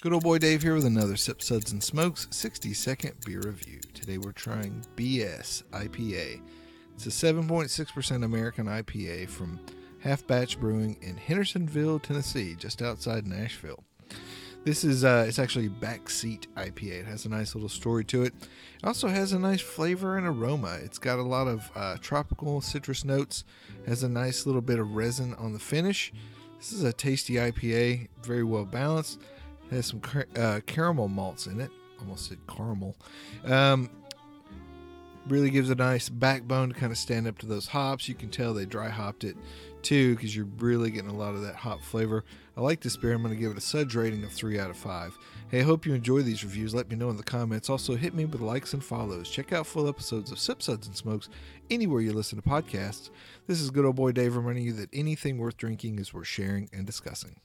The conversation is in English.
Good old boy Dave here with another Sip Suds and Smokes 60 second beer review. Today we're trying BS IPA. It's a 7.6% American IPA from Half Batch Brewing in Hendersonville, Tennessee, just outside Nashville. This is uh, it's actually backseat IPA. It has a nice little story to it. It also has a nice flavor and aroma. It's got a lot of uh, tropical citrus notes. Has a nice little bit of resin on the finish. This is a tasty IPA, very well balanced has some car- uh, caramel malts in it. Almost said caramel. Um, really gives a nice backbone to kind of stand up to those hops. You can tell they dry hopped it too because you're really getting a lot of that hop flavor. I like this beer. I'm going to give it a suds rating of 3 out of 5. Hey, I hope you enjoy these reviews. Let me know in the comments. Also, hit me with likes and follows. Check out full episodes of Sip Suds and Smokes anywhere you listen to podcasts. This is good old boy Dave reminding you that anything worth drinking is worth sharing and discussing.